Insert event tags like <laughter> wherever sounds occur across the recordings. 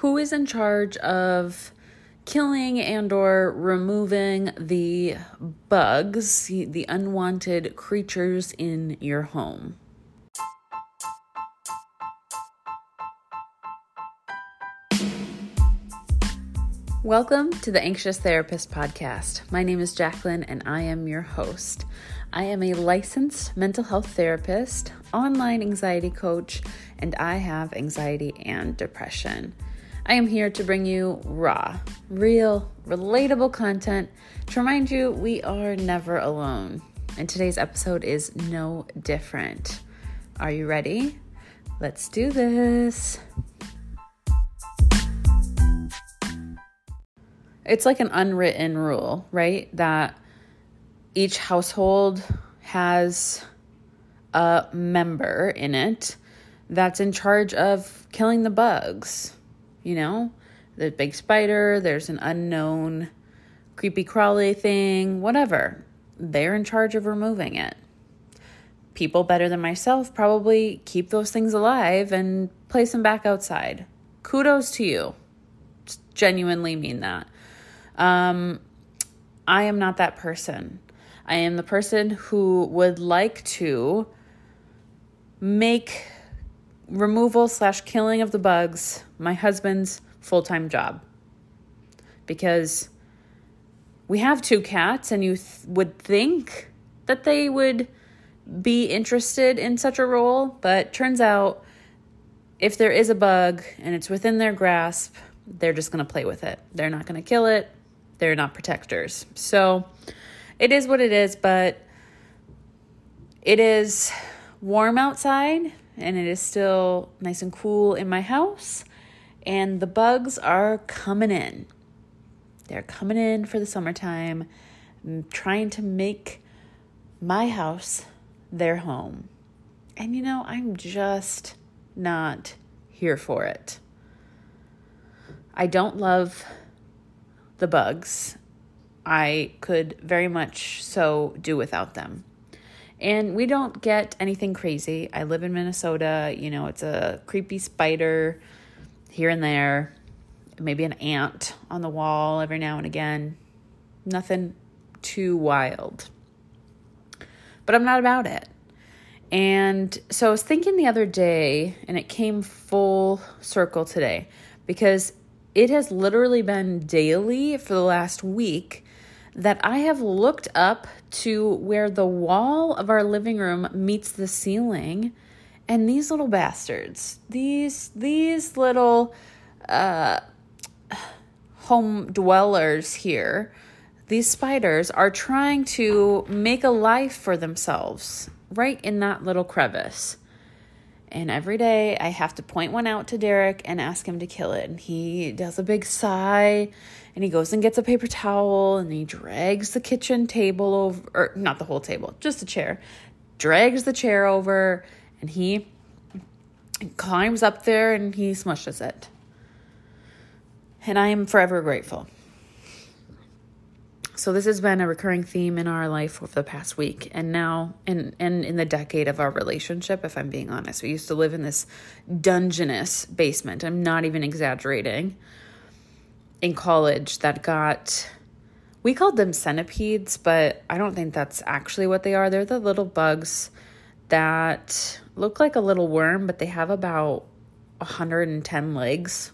who is in charge of killing and or removing the bugs, the unwanted creatures in your home. Welcome to the Anxious Therapist Podcast. My name is Jacqueline and I am your host. I am a licensed mental health therapist, online anxiety coach, and I have anxiety and depression. I am here to bring you raw, real, relatable content to remind you we are never alone. And today's episode is no different. Are you ready? Let's do this. it's like an unwritten rule, right? That each household has a member in it that's in charge of killing the bugs. You know, the big spider, there's an unknown creepy crawly thing, whatever. They're in charge of removing it. People better than myself probably keep those things alive and place them back outside. Kudos to you. Just genuinely mean that. Um, I am not that person. I am the person who would like to make removal slash killing of the bugs my husband's full time job because we have two cats, and you th- would think that they would be interested in such a role, but turns out if there is a bug and it's within their grasp, they're just going to play with it. They're not going to kill it they're not protectors. So it is what it is, but it is warm outside and it is still nice and cool in my house. And the bugs are coming in. They're coming in for the summertime, I'm trying to make my house their home. And you know, I'm just not here for it. I don't love the bugs. I could very much so do without them. And we don't get anything crazy. I live in Minnesota. You know, it's a creepy spider here and there, maybe an ant on the wall every now and again. Nothing too wild. But I'm not about it. And so I was thinking the other day, and it came full circle today because it has literally been daily for the last week that I have looked up to where the wall of our living room meets the ceiling and these little bastards these these little uh home dwellers here these spiders are trying to make a life for themselves right in that little crevice and every day I have to point one out to Derek and ask him to kill it. And he does a big sigh and he goes and gets a paper towel and he drags the kitchen table over, or not the whole table, just a chair, drags the chair over and he climbs up there and he smushes it. And I am forever grateful. So this has been a recurring theme in our life over the past week and now and and in the decade of our relationship if I'm being honest. We used to live in this dungeness basement. I'm not even exaggerating. In college that got we called them centipedes, but I don't think that's actually what they are. They're the little bugs that look like a little worm, but they have about 110 legs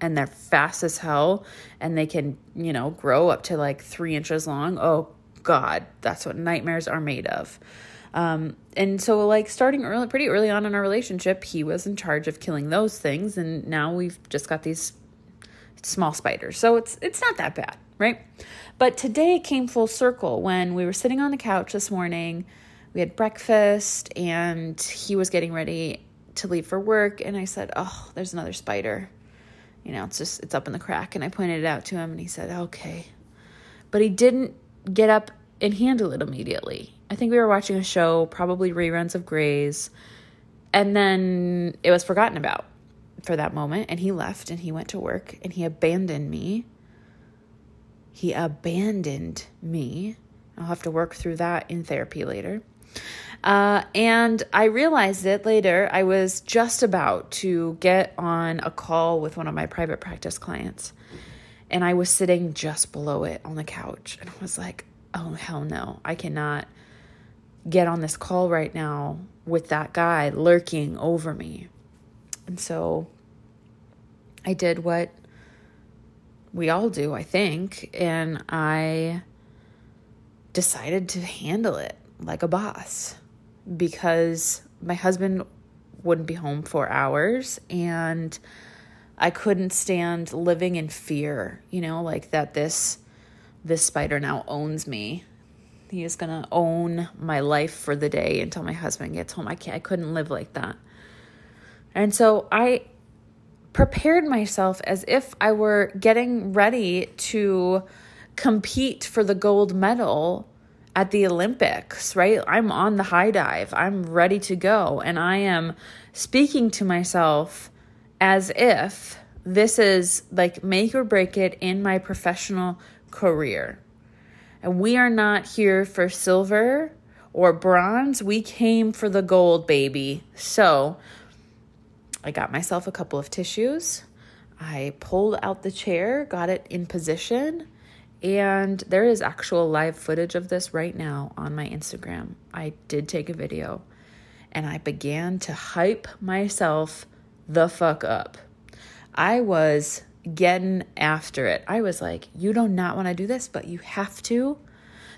and they're fast as hell and they can, you know, grow up to like three inches long. Oh, God, that's what nightmares are made of. Um, and so, like, starting early, pretty early on in our relationship, he was in charge of killing those things, and now we've just got these small spiders. So it's it's not that bad, right? But today came full circle when we were sitting on the couch this morning. We had breakfast, and he was getting ready to leave for work, and I said, "Oh, there's another spider." you know, it's just, it's up in the crack. And I pointed it out to him and he said, okay. But he didn't get up and handle it immediately. I think we were watching a show, probably reruns of Grey's, and then it was forgotten about for that moment. And he left and he went to work and he abandoned me. He abandoned me. I'll have to work through that in therapy later. Uh, and I realized it later. I was just about to get on a call with one of my private practice clients, and I was sitting just below it on the couch. And I was like, oh, hell no, I cannot get on this call right now with that guy lurking over me. And so I did what we all do, I think, and I decided to handle it like a boss because my husband wouldn't be home for hours and I couldn't stand living in fear, you know, like that this this spider now owns me. He is going to own my life for the day until my husband gets home. I can't I couldn't live like that. And so I prepared myself as if I were getting ready to compete for the gold medal at the Olympics, right? I'm on the high dive. I'm ready to go. And I am speaking to myself as if this is like make or break it in my professional career. And we are not here for silver or bronze. We came for the gold, baby. So I got myself a couple of tissues. I pulled out the chair, got it in position and there is actual live footage of this right now on my Instagram. I did take a video and I began to hype myself the fuck up. I was getting after it. I was like, you do not want to do this, but you have to.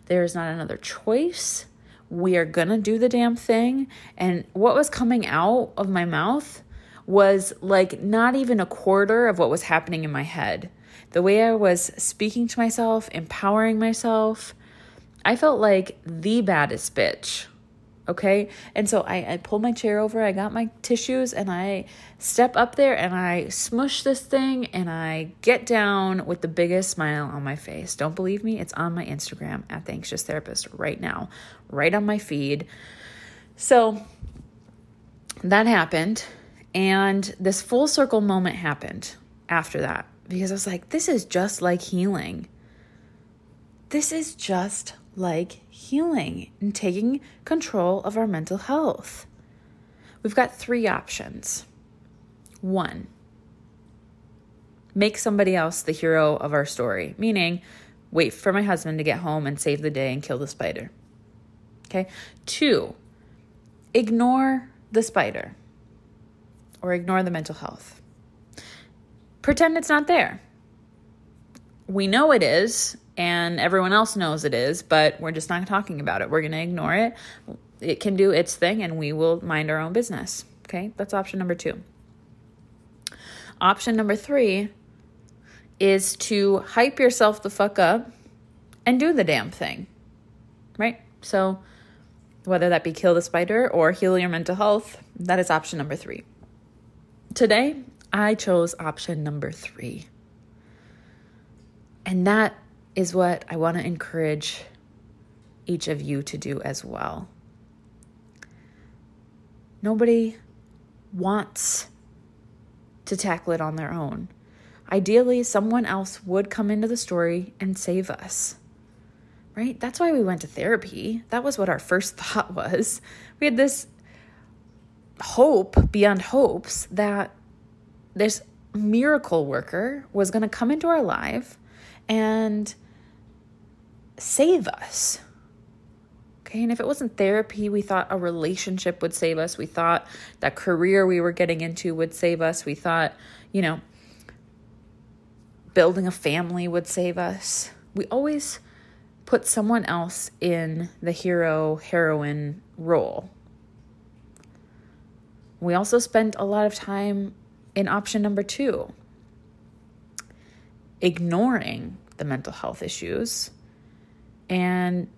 There is not another choice. We are going to do the damn thing. And what was coming out of my mouth was like not even a quarter of what was happening in my head the way I was speaking to myself, empowering myself, I felt like the baddest bitch. Okay. And so I, I pulled my chair over, I got my tissues, and I step up there and I smush this thing and I get down with the biggest smile on my face. Don't believe me? It's on my Instagram at the anxious therapist right now, right on my feed. So that happened. And this full circle moment happened after that because I was like, this is just like healing. This is just like healing and taking control of our mental health. We've got three options. One, make somebody else the hero of our story, meaning wait for my husband to get home and save the day and kill the spider. Okay. Two, ignore the spider or ignore the mental health pretend it's not there. We know it is, and everyone else knows it is, but we're just not talking about it. We're going to ignore it. It can do its thing, and we will mind our own business. Okay, that's option number two. Option number three is to hype yourself the fuck up and do the damn thing. Right? So, whether that be kill the spider or heal your mental health, that is option number three. Today, I chose option number three. And that is what I want to encourage each of you to do as well. Nobody wants to tackle it on their own. Ideally, someone else would come into the story and save us. Right? That's why we went to therapy. That was what our first <laughs> thought was. We had this hope beyond hopes that this miracle worker was going to come into our life and save us. Okay, and if it wasn't therapy, we thought a relationship would save us. We thought that career we were getting into would save us. We thought, you know, building a family would save us. We always put someone else in the hero heroine role. We also spent a lot of time in option number two, ignoring the mental health issues and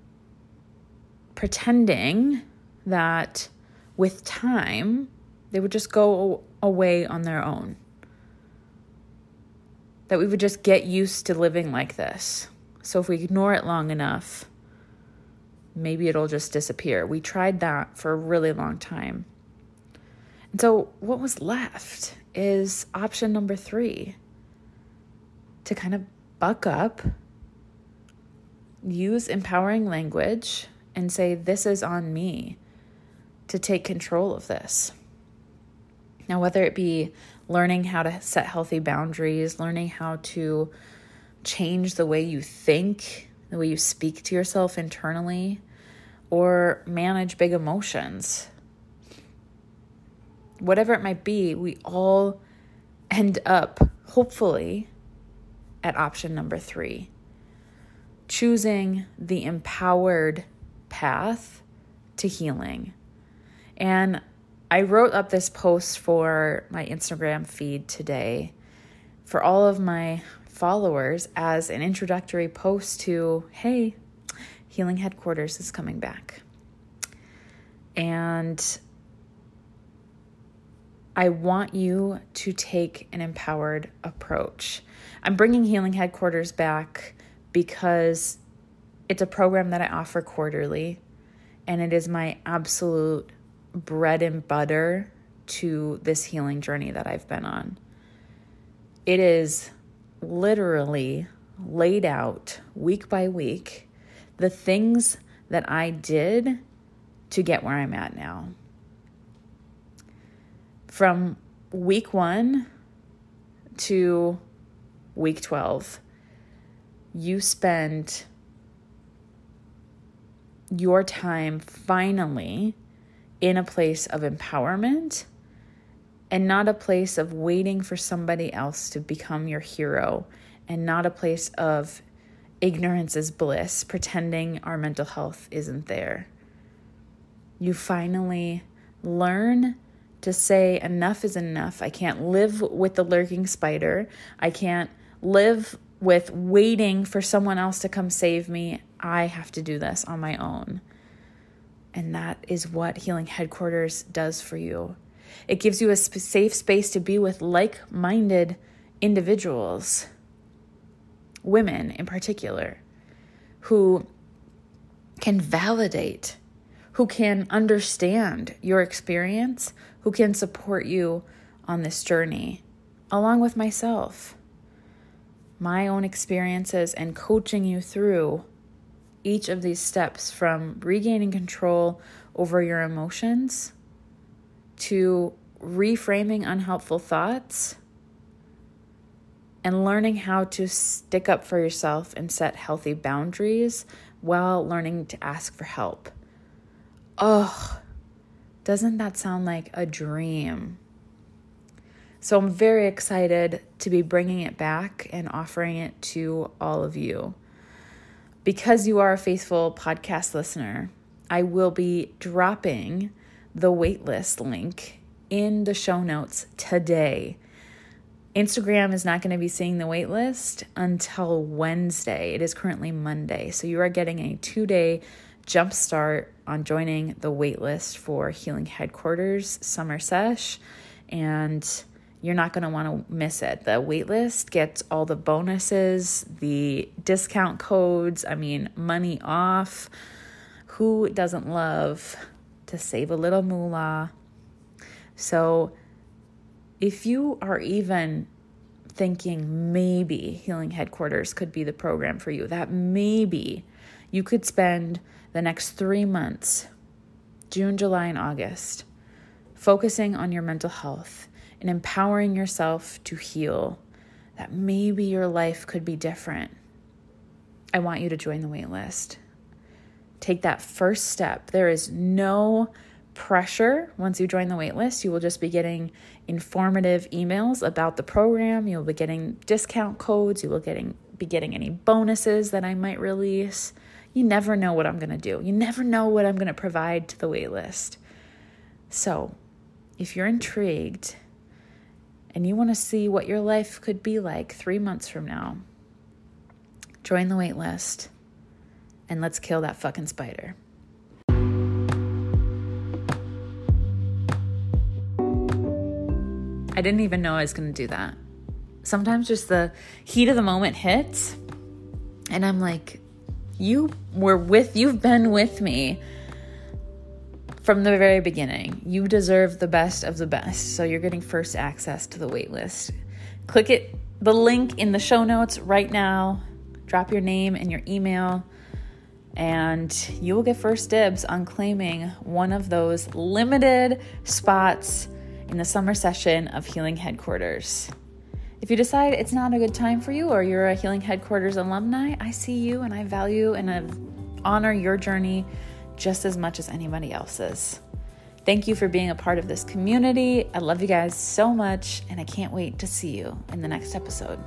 pretending that with time they would just go away on their own. That we would just get used to living like this. So if we ignore it long enough, maybe it'll just disappear. We tried that for a really long time. So what was left? is option number three to kind of buck up, use empowering language, and say, This is on me. to take control of this. Now, whether it be learning how to set healthy boundaries, learning how to change the way you think, the way you speak to yourself internally, or manage big emotions. Whatever it might be, we all end up, hopefully, at option number three choosing the empowered path to healing. And I wrote up this post for my Instagram feed today for all of my followers as an introductory post to hey, Healing Headquarters is coming back. And I want you to take an empowered approach. I'm bringing Healing Headquarters back because it's a program that I offer quarterly and it is my absolute bread and butter to this healing journey that I've been on. It is literally laid out week by week the things that I did to get where I'm at now. From week one to week 12, you spend your time finally in a place of empowerment and not a place of waiting for somebody else to become your hero and not a place of ignorance is bliss, pretending our mental health isn't there. You finally learn to say, enough is enough. I can't live with the lurking spider. I can't live with waiting for someone else to come save me. I have to do this on my own. And that is what Healing Headquarters does for you. It gives you a safe space to be with like minded individuals, women in particular, who can validate, who can understand your experience, who can support you on this journey, along with myself, my own experiences, and coaching you through each of these steps from regaining control over your emotions to reframing unhelpful thoughts and learning how to stick up for yourself and set healthy boundaries while learning to ask for help. Oh, doesn't that sound like a dream? So I'm very excited to be bringing it back and offering it to all of you because you are a faithful podcast listener, I will be dropping the waitlist link in the show notes today. Instagram is not going to be seeing the waitlist until Wednesday. It is currently Monday. So you are getting a two day jump start on joining the waitlist for Healing Headquarters Summer Sesh. And you're not going to want to miss it. The waitlist gets all the bonuses, the discount codes, I mean, money off. Who doesn't love to save a little moolah? So, if you are even thinking maybe Healing Headquarters could be the program for you, that maybe you could spend the next three months, June, July, and August, focusing on your mental health and empowering yourself to heal, that maybe your life could be different, I want you to join the wait list. Take that first step. There is no pressure once you join the wait list. You will just be getting informative emails about the program. You'll be getting discount codes. You will getting be getting any bonuses that I might release. You never know what I'm going to do. You never know what I'm going to provide to the waitlist. So, if you're intrigued and you want to see what your life could be like three months from now, join the waitlist and let's kill that fucking spider. I didn't even know I was going to do that. Sometimes just the heat of the moment hits, and I'm like, you were with, you've been with me from the very beginning. You deserve the best of the best. So you're getting first access to the waitlist. Click it the link in the show notes right now. Drop your name and your email and you will get first dibs on claiming one of those limited spots in the summer session of Healing Headquarters. If you decide it's not a good time for you or you're a Healing Headquarters alumni, I see you and I value and I honor your journey just as much as anybody else's. Thank you for being a part of this community. I love you guys so much, and I can't wait to see you in the next episode.